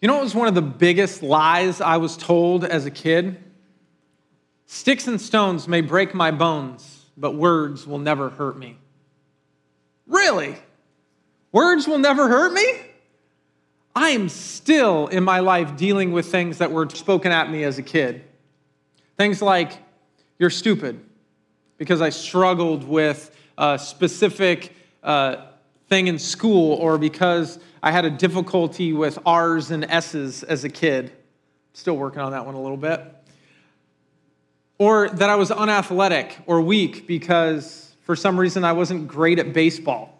You know what was one of the biggest lies I was told as a kid? Sticks and stones may break my bones, but words will never hurt me. Really? Words will never hurt me? I am still in my life dealing with things that were spoken at me as a kid. Things like, you're stupid, because I struggled with a specific uh, thing in school, or because I had a difficulty with R's and S's as a kid. Still working on that one a little bit. Or that I was unathletic or weak because for some reason I wasn't great at baseball.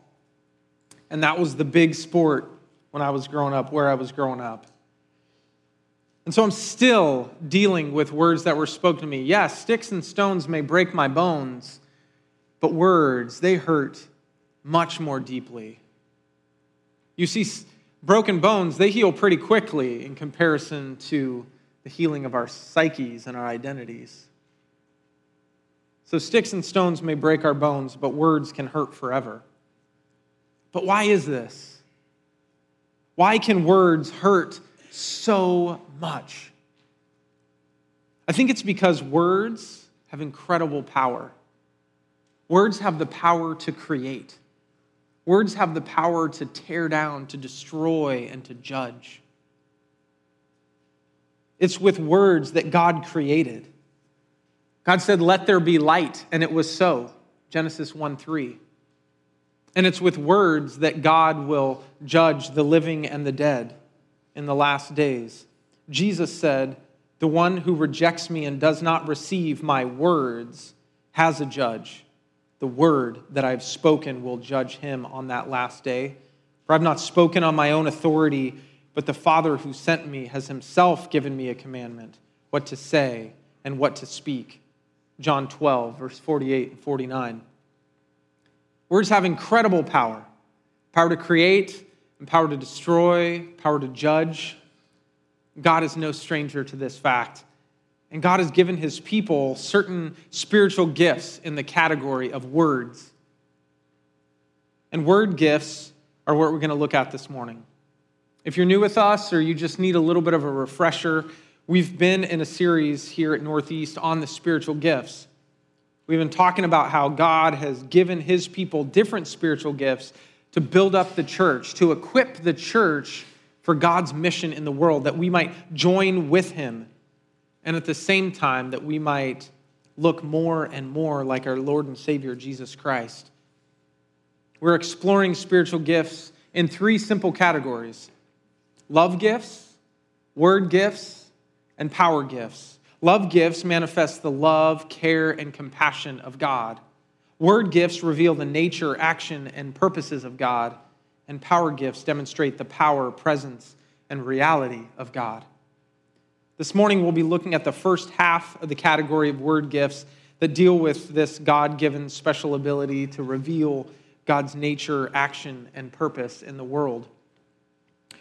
And that was the big sport when I was growing up, where I was growing up. And so I'm still dealing with words that were spoken to me. Yes, sticks and stones may break my bones, but words, they hurt much more deeply. You see, broken bones, they heal pretty quickly in comparison to the healing of our psyches and our identities. So, sticks and stones may break our bones, but words can hurt forever. But why is this? Why can words hurt so much? I think it's because words have incredible power. Words have the power to create. Words have the power to tear down, to destroy, and to judge. It's with words that God created. God said, Let there be light, and it was so. Genesis 1 3. And it's with words that God will judge the living and the dead in the last days. Jesus said, The one who rejects me and does not receive my words has a judge the word that I've spoken will judge him on that last day. For I've not spoken on my own authority, but the Father who sent me has himself given me a commandment what to say and what to speak. John 12, verse 48 and 49. Words have incredible power power to create, and power to destroy, power to judge. God is no stranger to this fact. And God has given his people certain spiritual gifts in the category of words. And word gifts are what we're going to look at this morning. If you're new with us or you just need a little bit of a refresher, we've been in a series here at Northeast on the spiritual gifts. We've been talking about how God has given his people different spiritual gifts to build up the church, to equip the church for God's mission in the world, that we might join with him and at the same time that we might look more and more like our Lord and Savior Jesus Christ. We're exploring spiritual gifts in three simple categories love gifts, word gifts, and power gifts. Love gifts manifest the love, care, and compassion of God. Word gifts reveal the nature, action, and purposes of God. And power gifts demonstrate the power, presence, and reality of God. This morning, we'll be looking at the first half of the category of word gifts that deal with this God given special ability to reveal God's nature, action, and purpose in the world.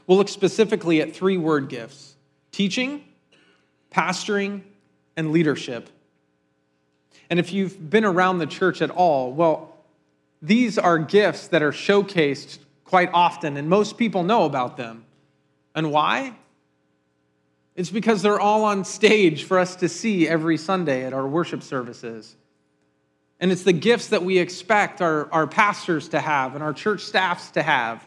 We'll look specifically at three word gifts teaching, pastoring, and leadership. And if you've been around the church at all, well, these are gifts that are showcased quite often, and most people know about them. And why? It's because they're all on stage for us to see every Sunday at our worship services. And it's the gifts that we expect our, our pastors to have and our church staffs to have.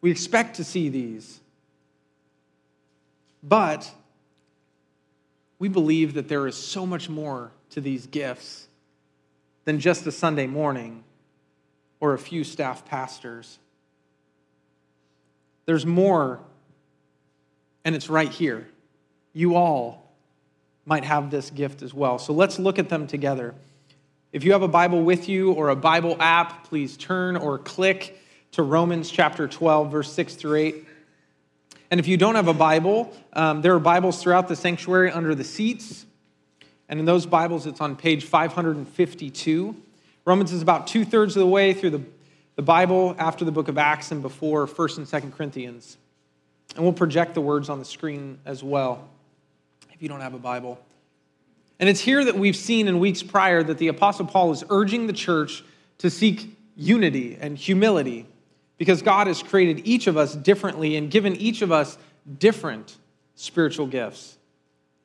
We expect to see these. But we believe that there is so much more to these gifts than just a Sunday morning or a few staff pastors. There's more, and it's right here you all might have this gift as well. So let's look at them together. If you have a Bible with you or a Bible app, please turn or click to Romans chapter 12, verse 6 through 8. And if you don't have a Bible, um, there are Bibles throughout the sanctuary under the seats. And in those Bibles, it's on page 552. Romans is about two thirds of the way through the, the Bible after the book of Acts and before 1st and 2nd Corinthians. And we'll project the words on the screen as well if you don't have a Bible. And it's here that we've seen in weeks prior that the Apostle Paul is urging the church to seek unity and humility because God has created each of us differently and given each of us different spiritual gifts.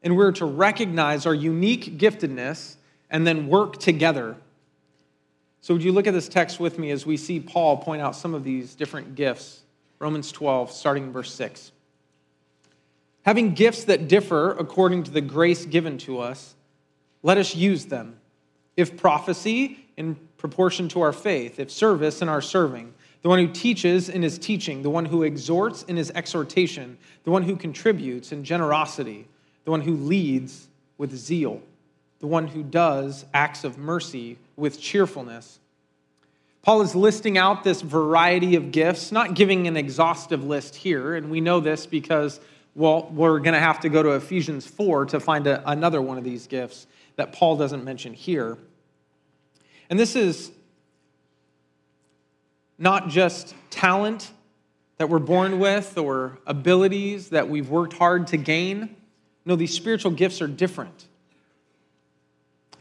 And we're to recognize our unique giftedness and then work together. So, would you look at this text with me as we see Paul point out some of these different gifts? Romans 12, starting in verse 6. Having gifts that differ according to the grace given to us, let us use them. If prophecy, in proportion to our faith, if service, in our serving, the one who teaches in his teaching, the one who exhorts in his exhortation, the one who contributes in generosity, the one who leads with zeal, the one who does acts of mercy with cheerfulness. Paul is listing out this variety of gifts, not giving an exhaustive list here, and we know this because, well, we're going to have to go to Ephesians 4 to find a, another one of these gifts that Paul doesn't mention here. And this is not just talent that we're born with or abilities that we've worked hard to gain. No, these spiritual gifts are different.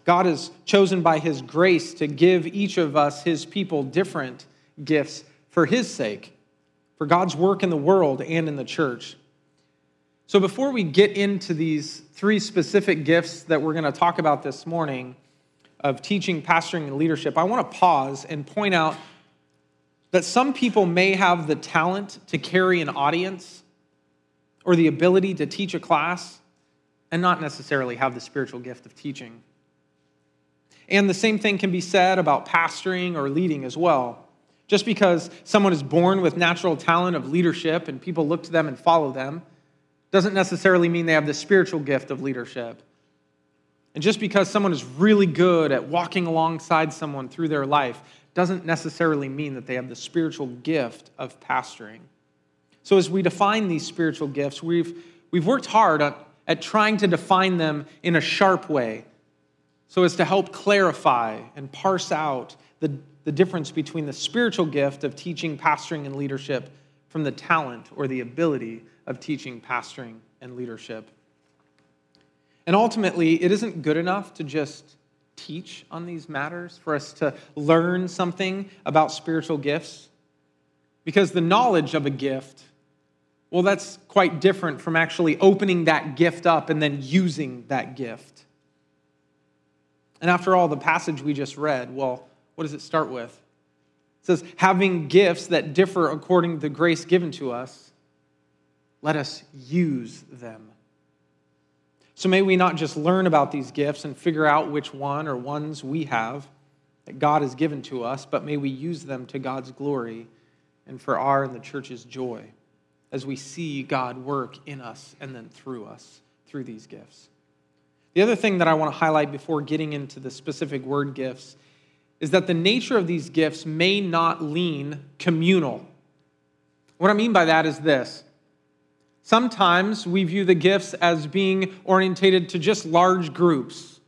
God has chosen by His grace to give each of us, His people, different gifts for His sake, for God's work in the world and in the church. So, before we get into these three specific gifts that we're going to talk about this morning of teaching, pastoring, and leadership, I want to pause and point out that some people may have the talent to carry an audience or the ability to teach a class and not necessarily have the spiritual gift of teaching. And the same thing can be said about pastoring or leading as well. Just because someone is born with natural talent of leadership and people look to them and follow them doesn't necessarily mean they have the spiritual gift of leadership. And just because someone is really good at walking alongside someone through their life doesn't necessarily mean that they have the spiritual gift of pastoring. So, as we define these spiritual gifts, we've, we've worked hard at, at trying to define them in a sharp way so as to help clarify and parse out the, the difference between the spiritual gift of teaching, pastoring, and leadership from the talent or the ability of teaching, pastoring, and leadership. And ultimately, it isn't good enough to just teach on these matters, for us to learn something about spiritual gifts. Because the knowledge of a gift, well, that's quite different from actually opening that gift up and then using that gift. And after all, the passage we just read, well, what does it start with? It says, having gifts that differ according to the grace given to us, let us use them. So may we not just learn about these gifts and figure out which one or ones we have that God has given to us, but may we use them to God's glory and for our and the church's joy as we see God work in us and then through us through these gifts. The other thing that I want to highlight before getting into the specific word gifts is that the nature of these gifts may not lean communal. What I mean by that is this Sometimes we view the gifts as being orientated to just large groups.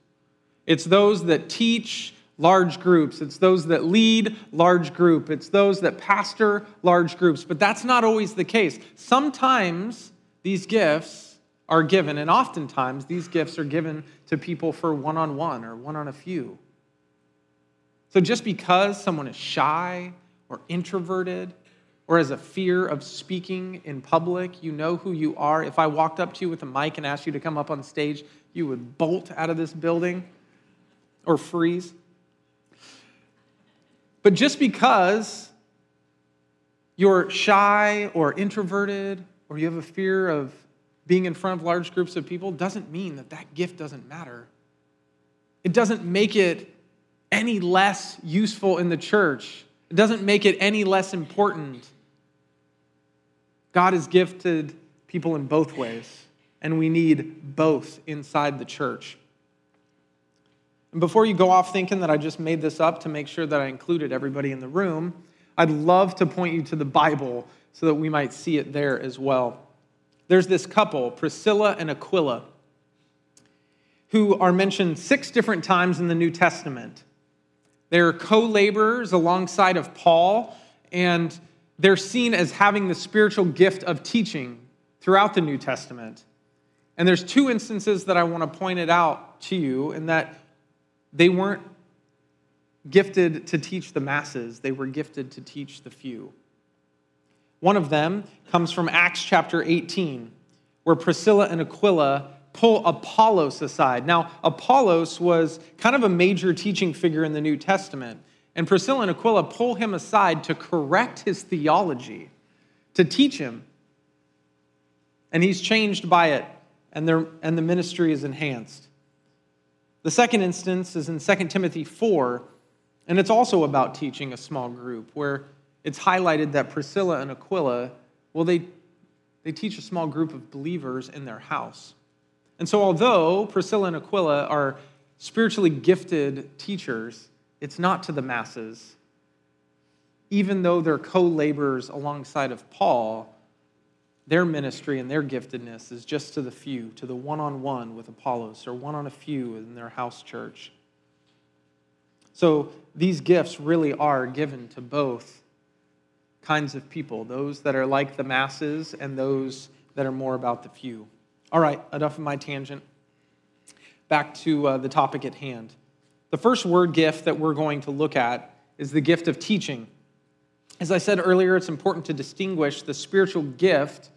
It's those that teach large groups, it's those that lead large group, it's those that pastor large groups, but that's not always the case. Sometimes these gifts are given, and oftentimes these gifts are given to people for one on one or one on a few. So just because someone is shy or introverted or as a fear of speaking in public. You know who you are. If I walked up to you with a mic and asked you to come up on stage, you would bolt out of this building or freeze. But just because you're shy or introverted or you have a fear of being in front of large groups of people doesn't mean that that gift doesn't matter. It doesn't make it any less useful in the church. It doesn't make it any less important. God has gifted people in both ways, and we need both inside the church. And before you go off thinking that I just made this up to make sure that I included everybody in the room, I'd love to point you to the Bible so that we might see it there as well. There's this couple, Priscilla and Aquila, who are mentioned six different times in the New Testament. They're co laborers alongside of Paul, and they're seen as having the spiritual gift of teaching throughout the New Testament. And there's two instances that I want to point it out to you, in that they weren't gifted to teach the masses, they were gifted to teach the few. One of them comes from Acts chapter 18, where Priscilla and Aquila pull Apollos aside. Now, Apollos was kind of a major teaching figure in the New Testament, and Priscilla and Aquila pull him aside to correct his theology, to teach him. And he's changed by it, and, and the ministry is enhanced. The second instance is in 2 Timothy 4, and it's also about teaching a small group, where it's highlighted that Priscilla and Aquila, well, they, they teach a small group of believers in their house. And so, although Priscilla and Aquila are spiritually gifted teachers, it's not to the masses. Even though they're co laborers alongside of Paul, their ministry and their giftedness is just to the few, to the one on one with Apollos, or one on a few in their house church. So, these gifts really are given to both kinds of people those that are like the masses and those that are more about the few. All right, enough of my tangent. Back to uh, the topic at hand. The first word gift that we're going to look at is the gift of teaching. As I said earlier, it's important to distinguish the spiritual gift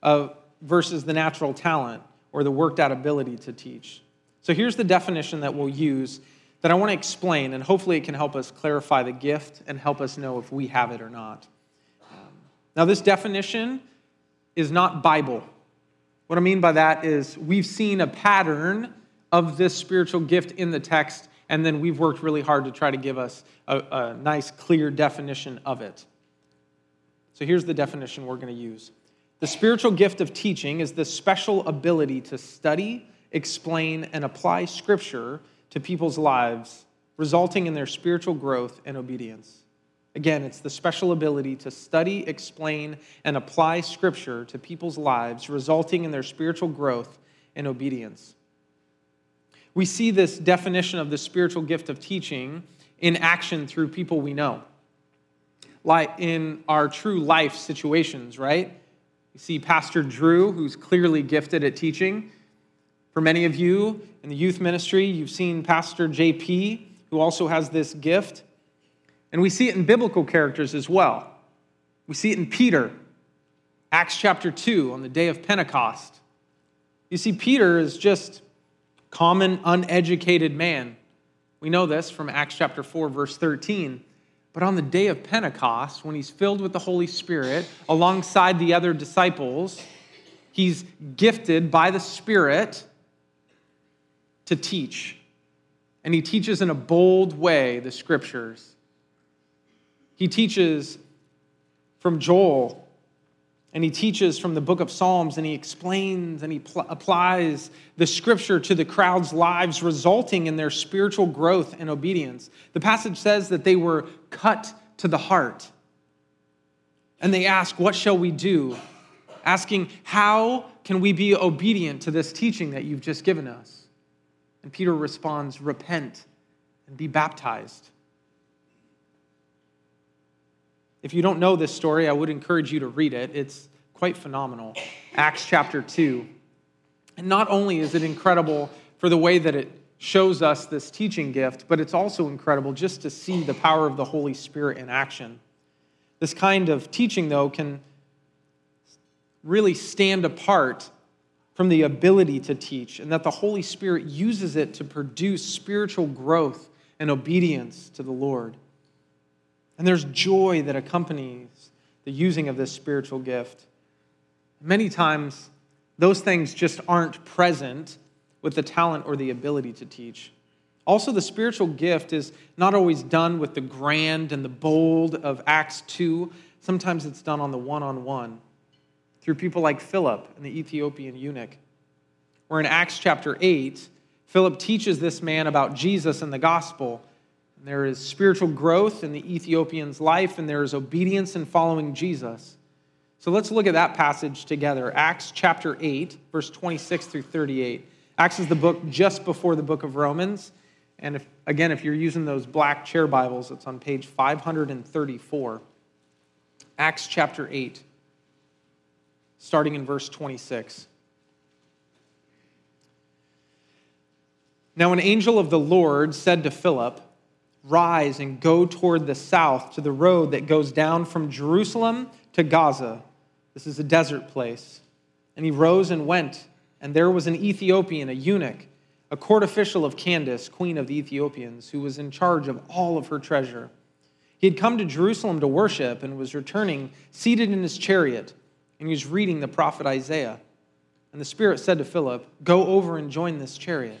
of, versus the natural talent or the worked out ability to teach. So here's the definition that we'll use that I want to explain, and hopefully it can help us clarify the gift and help us know if we have it or not. Now, this definition is not Bible. What I mean by that is we've seen a pattern of this spiritual gift in the text, and then we've worked really hard to try to give us a, a nice, clear definition of it. So here's the definition we're going to use The spiritual gift of teaching is the special ability to study, explain, and apply Scripture to people's lives, resulting in their spiritual growth and obedience. Again, it's the special ability to study, explain, and apply Scripture to people's lives, resulting in their spiritual growth and obedience. We see this definition of the spiritual gift of teaching in action through people we know, like in our true life situations, right? You see Pastor Drew, who's clearly gifted at teaching. For many of you in the youth ministry, you've seen Pastor JP, who also has this gift. And we see it in biblical characters as well. We see it in Peter, Acts chapter 2, on the day of Pentecost. You see, Peter is just common, uneducated man. We know this from Acts chapter 4, verse 13. But on the day of Pentecost, when he's filled with the Holy Spirit alongside the other disciples, he's gifted by the Spirit to teach. And he teaches in a bold way the scriptures. He teaches from Joel, and he teaches from the book of Psalms, and he explains and he pl- applies the scripture to the crowd's lives, resulting in their spiritual growth and obedience. The passage says that they were cut to the heart. And they ask, What shall we do? Asking, How can we be obedient to this teaching that you've just given us? And Peter responds, Repent and be baptized. If you don't know this story, I would encourage you to read it. It's quite phenomenal. Acts chapter 2. And not only is it incredible for the way that it shows us this teaching gift, but it's also incredible just to see the power of the Holy Spirit in action. This kind of teaching, though, can really stand apart from the ability to teach, and that the Holy Spirit uses it to produce spiritual growth and obedience to the Lord. And there's joy that accompanies the using of this spiritual gift. Many times, those things just aren't present with the talent or the ability to teach. Also, the spiritual gift is not always done with the grand and the bold of Acts 2. Sometimes it's done on the one on one through people like Philip and the Ethiopian eunuch. Where in Acts chapter 8, Philip teaches this man about Jesus and the gospel. There is spiritual growth in the Ethiopian's life, and there is obedience in following Jesus. So let's look at that passage together. Acts chapter 8, verse 26 through 38. Acts is the book just before the book of Romans. And if, again, if you're using those black chair Bibles, it's on page 534. Acts chapter 8 starting in verse 26. Now, an angel of the Lord said to Philip, Rise and go toward the south to the road that goes down from Jerusalem to Gaza. This is a desert place. And he rose and went, and there was an Ethiopian, a eunuch, a court official of Candace, queen of the Ethiopians, who was in charge of all of her treasure. He had come to Jerusalem to worship and was returning, seated in his chariot, and he was reading the prophet Isaiah. And the Spirit said to Philip, Go over and join this chariot.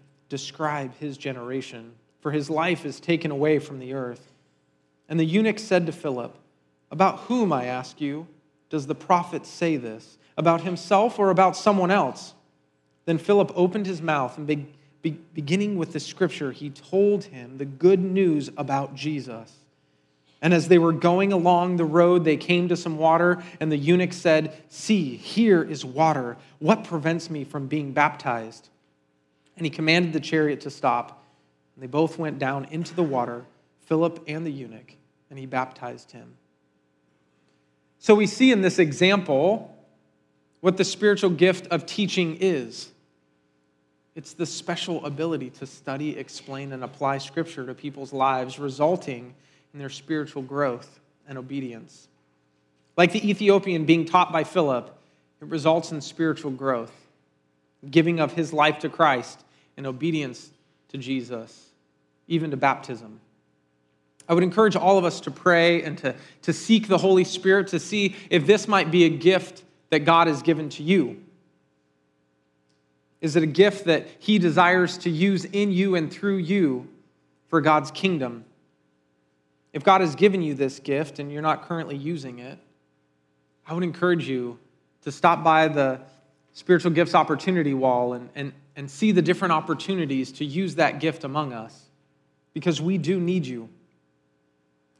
describe his generation? For his life is taken away from the earth. And the eunuch said to Philip, About whom, I ask you, does the prophet say this? About himself or about someone else? Then Philip opened his mouth and began beginning with the scripture, he told him the good news about Jesus. And as they were going along the road, they came to some water, and the eunuch said, See, here is water. What prevents me from being baptized? And he commanded the chariot to stop. And they both went down into the water, Philip and the eunuch, and he baptized him. So we see in this example what the spiritual gift of teaching is. It's the special ability to study, explain, and apply Scripture to people's lives, resulting in their spiritual growth and obedience. Like the Ethiopian being taught by Philip, it results in spiritual growth, giving of his life to Christ, and obedience to Jesus, even to baptism. I would encourage all of us to pray and to, to seek the Holy Spirit to see if this might be a gift that God has given to you. Is it a gift that He desires to use in you and through you for God's kingdom? If God has given you this gift and you're not currently using it, I would encourage you to stop by the spiritual gifts opportunity wall and, and, and see the different opportunities to use that gift among us because we do need you.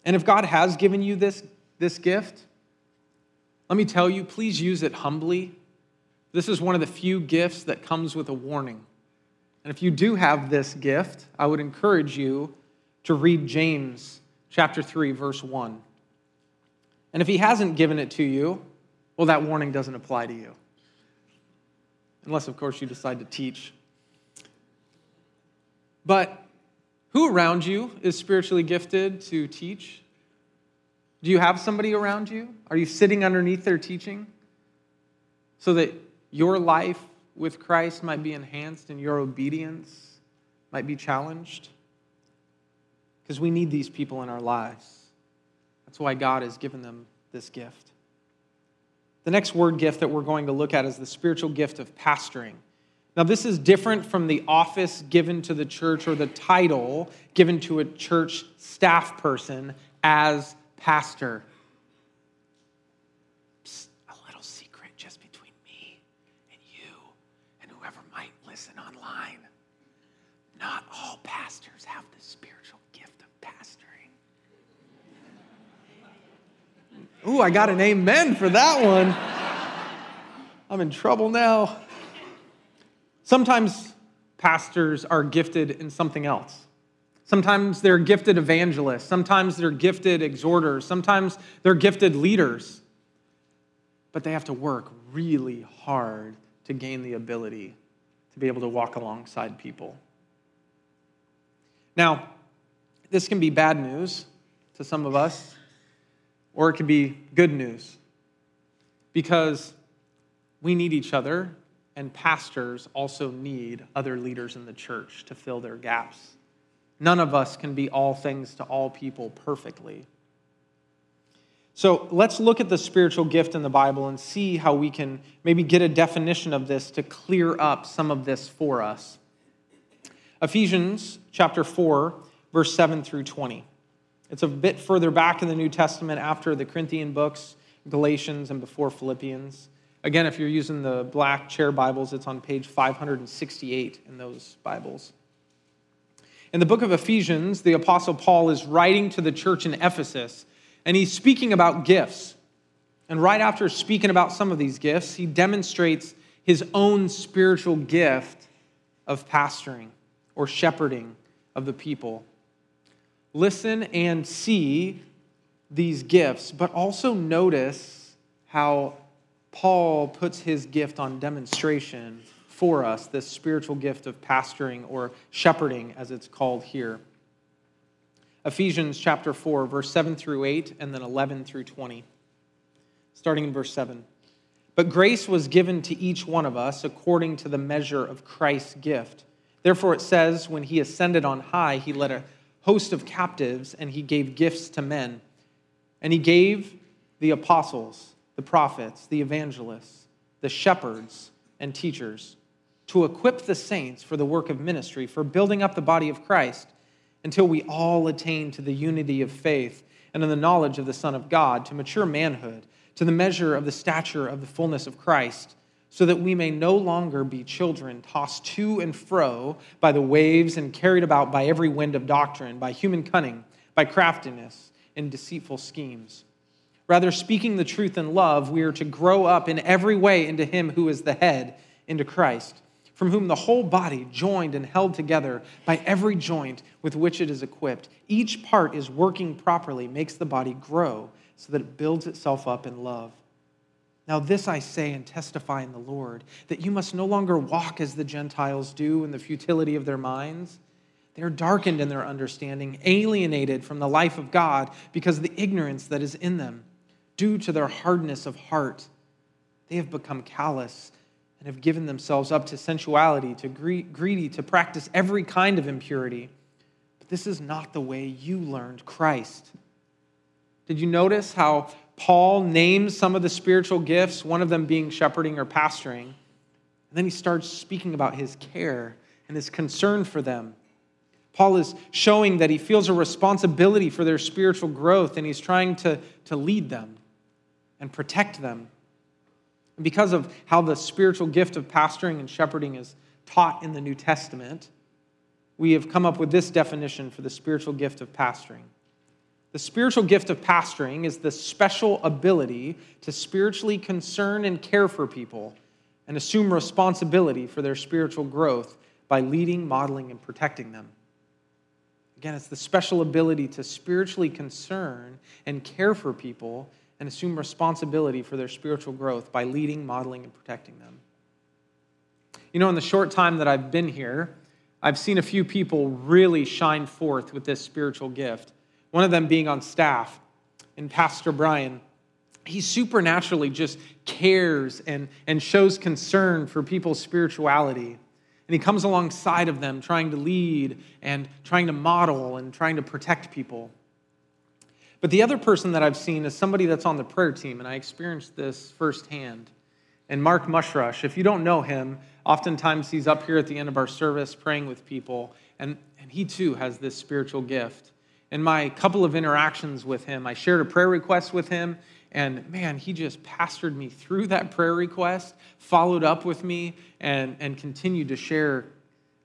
And if God has given you this, this gift, let me tell you, please use it humbly this is one of the few gifts that comes with a warning. And if you do have this gift, I would encourage you to read James chapter 3 verse 1. And if he hasn't given it to you, well that warning doesn't apply to you. Unless of course you decide to teach. But who around you is spiritually gifted to teach? Do you have somebody around you? Are you sitting underneath their teaching? So that your life with Christ might be enhanced and your obedience might be challenged. Because we need these people in our lives. That's why God has given them this gift. The next word gift that we're going to look at is the spiritual gift of pastoring. Now, this is different from the office given to the church or the title given to a church staff person as pastor. Ooh, I got an amen for that one. I'm in trouble now. Sometimes pastors are gifted in something else. Sometimes they're gifted evangelists. Sometimes they're gifted exhorters. Sometimes they're gifted leaders. But they have to work really hard to gain the ability to be able to walk alongside people. Now, this can be bad news to some of us, or it can be good news because we need each other, and pastors also need other leaders in the church to fill their gaps. None of us can be all things to all people perfectly. So let's look at the spiritual gift in the Bible and see how we can maybe get a definition of this to clear up some of this for us. Ephesians chapter 4, verse 7 through 20. It's a bit further back in the New Testament after the Corinthian books, Galatians, and before Philippians. Again, if you're using the black chair Bibles, it's on page 568 in those Bibles. In the book of Ephesians, the Apostle Paul is writing to the church in Ephesus, and he's speaking about gifts. And right after speaking about some of these gifts, he demonstrates his own spiritual gift of pastoring or shepherding of the people. Listen and see these gifts, but also notice how Paul puts his gift on demonstration for us, this spiritual gift of pastoring or shepherding, as it's called here. Ephesians chapter 4, verse 7 through 8, and then 11 through 20. Starting in verse 7. But grace was given to each one of us according to the measure of Christ's gift. Therefore, it says, when he ascended on high, he led a host of captives and he gave gifts to men. And he gave the apostles, the prophets, the evangelists, the shepherds, and teachers to equip the saints for the work of ministry, for building up the body of Christ, until we all attain to the unity of faith and in the knowledge of the Son of God, to mature manhood, to the measure of the stature of the fullness of Christ so that we may no longer be children tossed to and fro by the waves and carried about by every wind of doctrine, by human cunning, by craftiness, and deceitful schemes. Rather, speaking the truth in love, we are to grow up in every way into Him who is the head, into Christ, from whom the whole body, joined and held together by every joint with which it is equipped, each part is working properly, makes the body grow so that it builds itself up in love. Now, this I say and testify in the Lord, that you must no longer walk as the Gentiles do in the futility of their minds. They are darkened in their understanding, alienated from the life of God because of the ignorance that is in them, due to their hardness of heart. They have become callous and have given themselves up to sensuality, to greedy, to practice every kind of impurity. But this is not the way you learned Christ. Did you notice how Paul names some of the spiritual gifts, one of them being shepherding or pastoring. And then he starts speaking about his care and his concern for them. Paul is showing that he feels a responsibility for their spiritual growth and he's trying to, to lead them and protect them. And because of how the spiritual gift of pastoring and shepherding is taught in the New Testament, we have come up with this definition for the spiritual gift of pastoring the spiritual gift of pastoring is the special ability to spiritually concern and care for people and assume responsibility for their spiritual growth by leading, modeling, and protecting them. Again, it's the special ability to spiritually concern and care for people and assume responsibility for their spiritual growth by leading, modeling, and protecting them. You know, in the short time that I've been here, I've seen a few people really shine forth with this spiritual gift one of them being on staff, and Pastor Brian. He supernaturally just cares and, and shows concern for people's spirituality. And he comes alongside of them, trying to lead and trying to model and trying to protect people. But the other person that I've seen is somebody that's on the prayer team, and I experienced this firsthand. And Mark Mushrush, if you don't know him, oftentimes he's up here at the end of our service praying with people, and, and he too has this spiritual gift in my couple of interactions with him, I shared a prayer request with him, and man, he just pastored me through that prayer request, followed up with me, and, and continued to share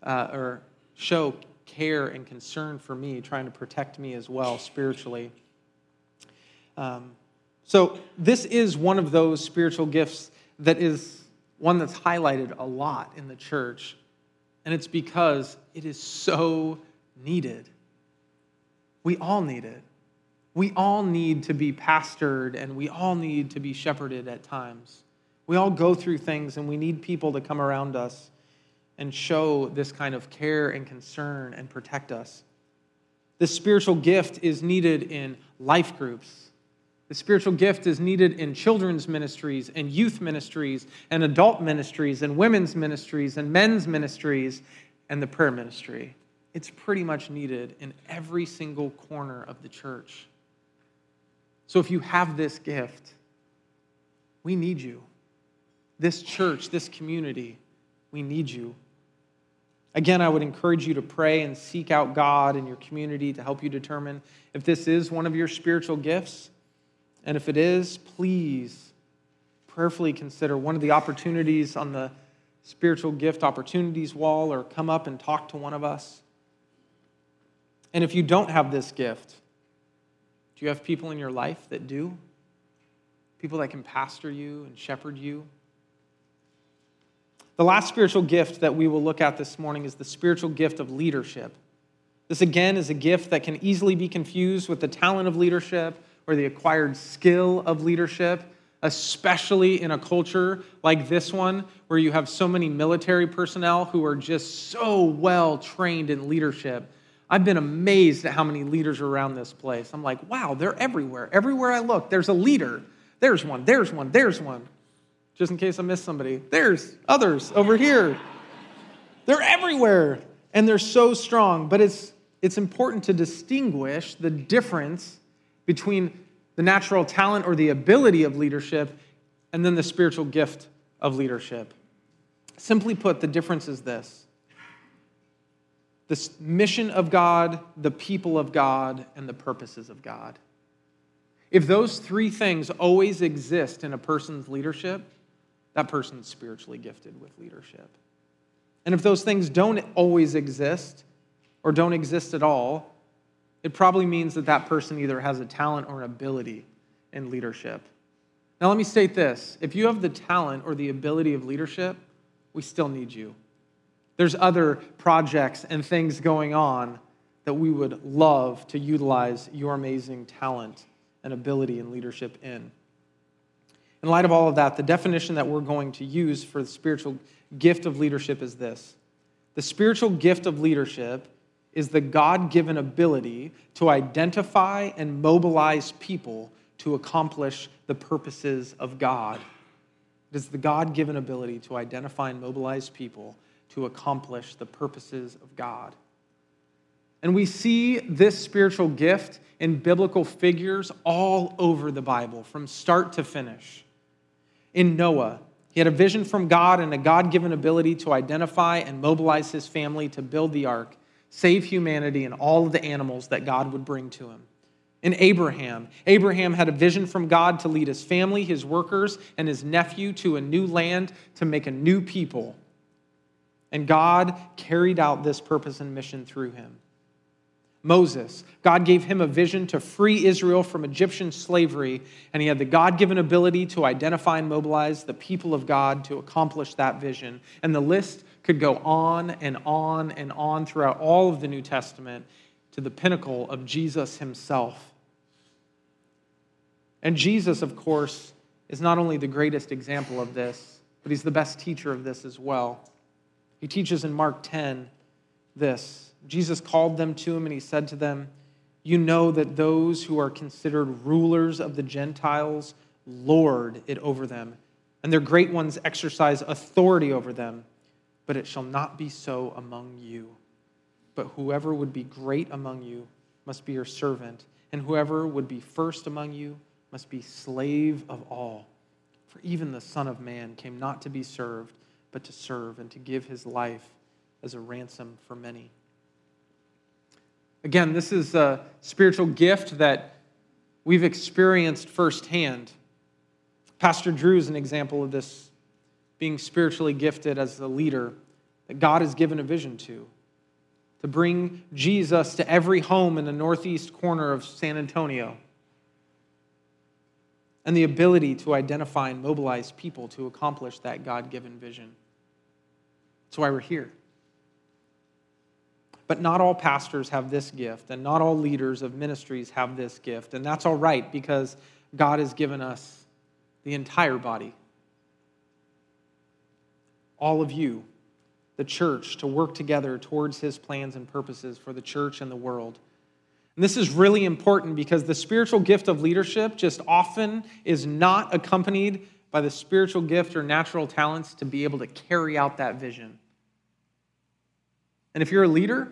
uh, or show care and concern for me, trying to protect me as well spiritually. Um, so, this is one of those spiritual gifts that is one that's highlighted a lot in the church, and it's because it is so needed. We all need it. We all need to be pastored and we all need to be shepherded at times. We all go through things and we need people to come around us and show this kind of care and concern and protect us. This spiritual gift is needed in life groups. The spiritual gift is needed in children's ministries and youth ministries and adult ministries and women's ministries and men's ministries and the prayer ministry it's pretty much needed in every single corner of the church. So if you have this gift, we need you. This church, this community, we need you. Again, I would encourage you to pray and seek out God in your community to help you determine if this is one of your spiritual gifts. And if it is, please prayerfully consider one of the opportunities on the spiritual gift opportunities wall or come up and talk to one of us. And if you don't have this gift, do you have people in your life that do? people that can pastor you and shepherd you. The last spiritual gift that we will look at this morning is the spiritual gift of leadership. This, again, is a gift that can easily be confused with the talent of leadership or the acquired skill of leadership, especially in a culture like this one, where you have so many military personnel who are just so well trained in leadership. I've been amazed at how many leaders are around this place. I'm like, wow, they're everywhere. Everywhere I look, there's a leader. There's one, there's one, there's one. Just in case I miss somebody, there's others over here. They're everywhere and they're so strong, but it's it's important to distinguish the difference between the natural talent or the ability of leadership and then the spiritual gift of leadership. Simply put, the difference is this the mission of God, the people of God, and the purposes of God. If those three things always exist in a person's leadership, that person's spiritually gifted with leadership. And if those things don't always exist, or don't exist at all, it probably means that that person either has a talent or an ability in leadership. Now, let me state this if you have the talent or the ability of leadership, we still need you. There's other projects and things going on that we would love to utilize your amazing talent and ability and leadership in. In light of all of that, the definition that we're going to use for the spiritual gift of leadership is this the spiritual gift of leadership is the God given ability to identify and mobilize people to accomplish the purposes of God. It is the God given ability to identify and mobilize people to accomplish the purposes of God. And we see this spiritual gift in biblical figures all over the Bible, from start to finish. In Noah, he had a vision from God and a God given ability to identify and mobilize his family to build the ark save humanity and all of the animals that God would bring to him. In Abraham, Abraham had a vision from God to lead his family, his workers, and his nephew to a new land to make a new people. And God carried out this purpose and mission through him. Moses, God gave him a vision to free Israel from Egyptian slavery, and he had the God given ability to identify and mobilize the people of God to accomplish that vision. And the list could go on and on and on throughout all of the New Testament to the pinnacle of Jesus himself. And Jesus, of course, is not only the greatest example of this, but he's the best teacher of this as well. He teaches in Mark 10 this Jesus called them to him and he said to them, You know that those who are considered rulers of the Gentiles lord it over them, and their great ones exercise authority over them but it shall not be so among you. But whoever would be great among you must be your servant, and whoever would be first among you must be slave of all. For even the Son of Man came not to be served, but to serve and to give his life as a ransom for many. Again, this is a spiritual gift that we've experienced firsthand. Pastor Drew is an example of this being spiritually gifted as a leader that God has given a vision to. To bring Jesus to every home in the northeast corner of San Antonio. And the ability to identify and mobilize people to accomplish that God given vision. That's why we're here. But not all pastors have this gift, and not all leaders of ministries have this gift. And that's all right because God has given us the entire body all of you, the church, to work together towards his plans and purposes for the church and the world. And this is really important because the spiritual gift of leadership just often is not accompanied by the spiritual gift or natural talents to be able to carry out that vision. And if you're a leader,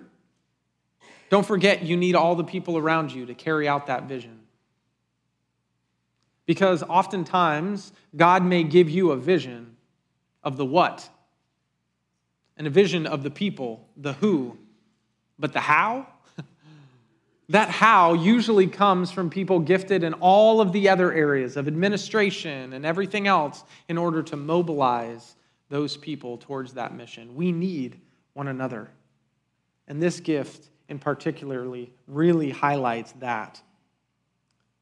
don't forget you need all the people around you to carry out that vision. Because oftentimes, God may give you a vision of the what, and a vision of the people, the who, but the how? that how usually comes from people gifted in all of the other areas of administration and everything else in order to mobilize those people towards that mission. We need one another. And this gift in particularly really highlights that.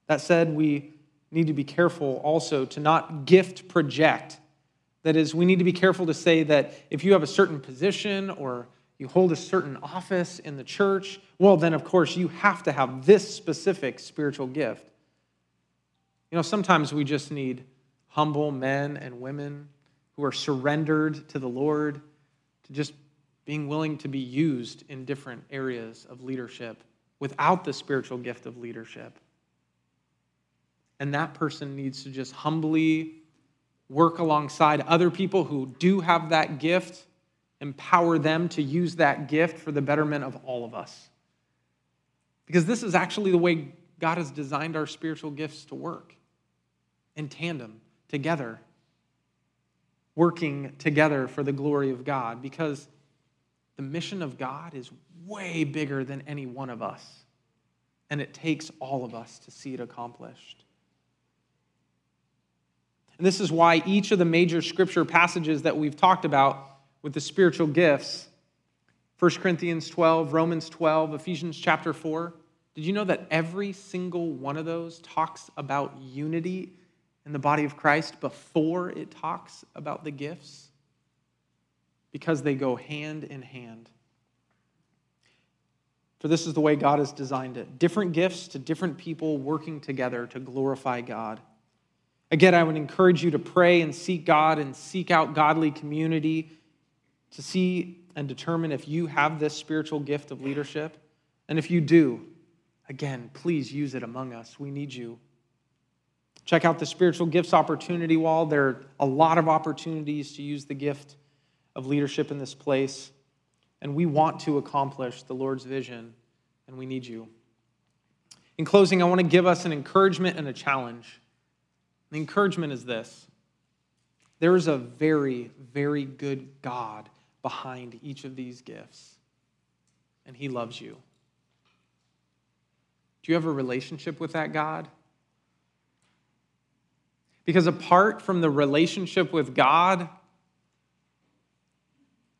That said, we need to be careful also to not gift project. That is, we need to be careful to say that if you have a certain position or you hold a certain office in the church, well, then of course you have to have this specific spiritual gift. You know, sometimes we just need humble men and women who are surrendered to the Lord, to just being willing to be used in different areas of leadership without the spiritual gift of leadership. And that person needs to just humbly work alongside other people who do have that gift, empower them to use that gift for the betterment of all of us. Because this is actually the way God has designed our spiritual gifts to work in tandem, together, working together for the glory of God. Because the mission of God is way bigger than any one of us, and it takes all of us to see it accomplished. And this is why each of the major scripture passages that we've talked about with the spiritual gifts 1 Corinthians 12, Romans 12, Ephesians chapter 4 did you know that every single one of those talks about unity in the body of Christ before it talks about the gifts? Because they go hand in hand. For this is the way God has designed it different gifts to different people working together to glorify God. Again, I would encourage you to pray and seek God and seek out godly community to see and determine if you have this spiritual gift of leadership. And if you do, again, please use it among us. We need you. Check out the spiritual gifts opportunity wall. There are a lot of opportunities to use the gift of leadership in this place. And we want to accomplish the Lord's vision, and we need you. In closing, I want to give us an encouragement and a challenge. The encouragement is this there is a very, very good God behind each of these gifts, and He loves you. Do you have a relationship with that God? Because apart from the relationship with God,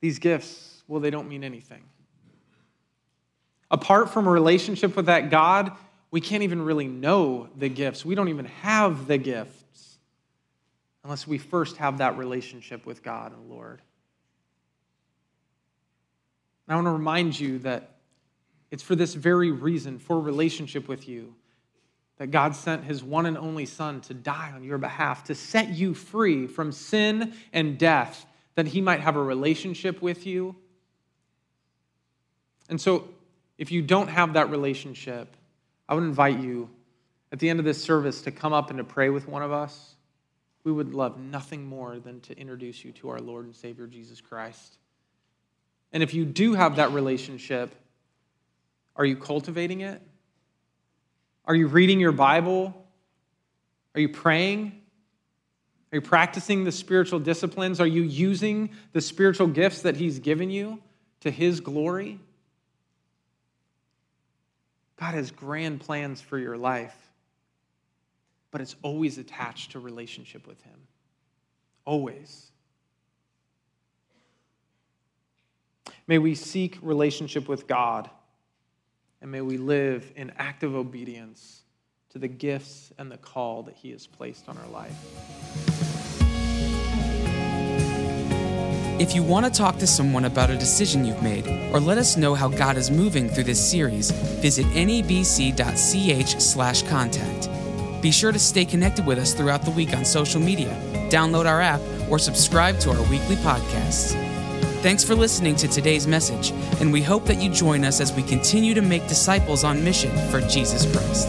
these gifts, well, they don't mean anything. Apart from a relationship with that God, we can't even really know the gifts. We don't even have the gifts unless we first have that relationship with God and the Lord. I want to remind you that it's for this very reason, for relationship with you, that God sent his one and only Son to die on your behalf, to set you free from sin and death, that he might have a relationship with you. And so, if you don't have that relationship, I would invite you at the end of this service to come up and to pray with one of us. We would love nothing more than to introduce you to our Lord and Savior Jesus Christ. And if you do have that relationship, are you cultivating it? Are you reading your Bible? Are you praying? Are you practicing the spiritual disciplines? Are you using the spiritual gifts that He's given you to His glory? God has grand plans for your life, but it's always attached to relationship with Him. Always. May we seek relationship with God and may we live in active obedience to the gifts and the call that He has placed on our life. If you want to talk to someone about a decision you've made, or let us know how God is moving through this series, visit nebc.ch/slash contact. Be sure to stay connected with us throughout the week on social media, download our app, or subscribe to our weekly podcasts. Thanks for listening to today's message, and we hope that you join us as we continue to make disciples on mission for Jesus Christ.